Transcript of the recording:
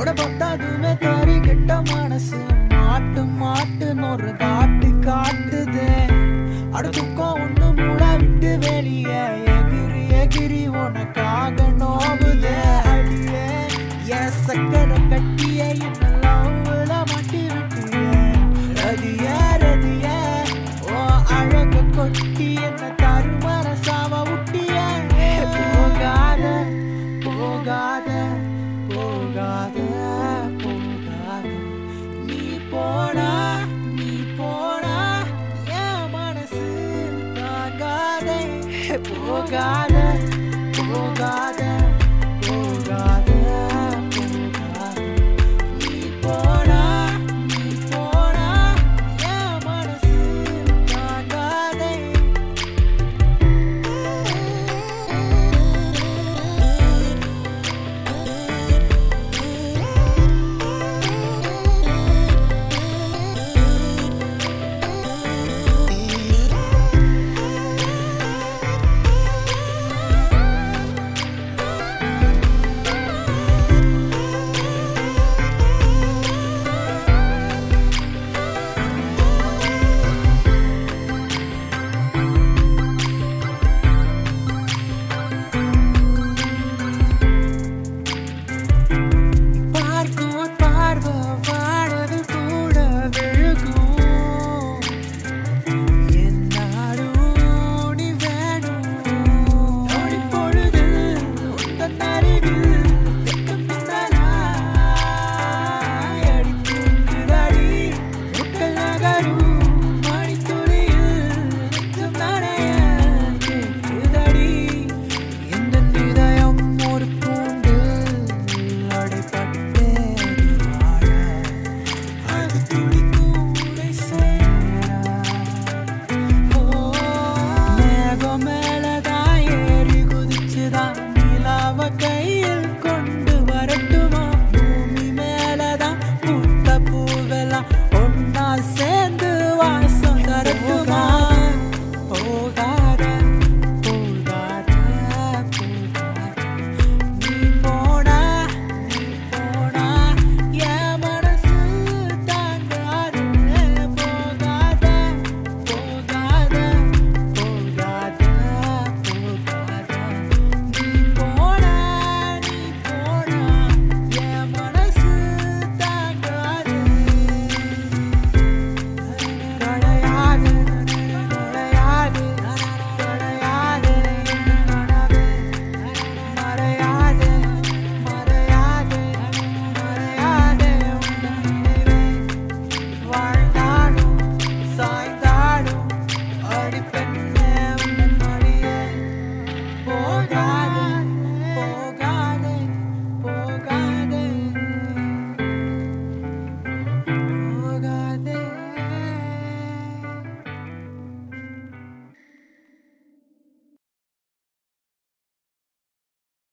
கூட பத்தாதுமே தாரி கெட்ட மனசு. மாட்டு மாட்டுன்னு ஒரு காட்டு காட்டுது. அடுத்துக்கும் ஒண்ணு மூட விட்டு வெளியே. எகிரி எகிரி உனக்காக நோவுது. அடியே என் சக்கரை கட்டிய என்னெல்லாம் லவ்ல மாட்டி விட்டியே ரதிய ரதிய ஓ அழக கொட்டி என்ன தருமர சாவ விட்டிய போகாத போகாத போகாத. Oh God, oh God.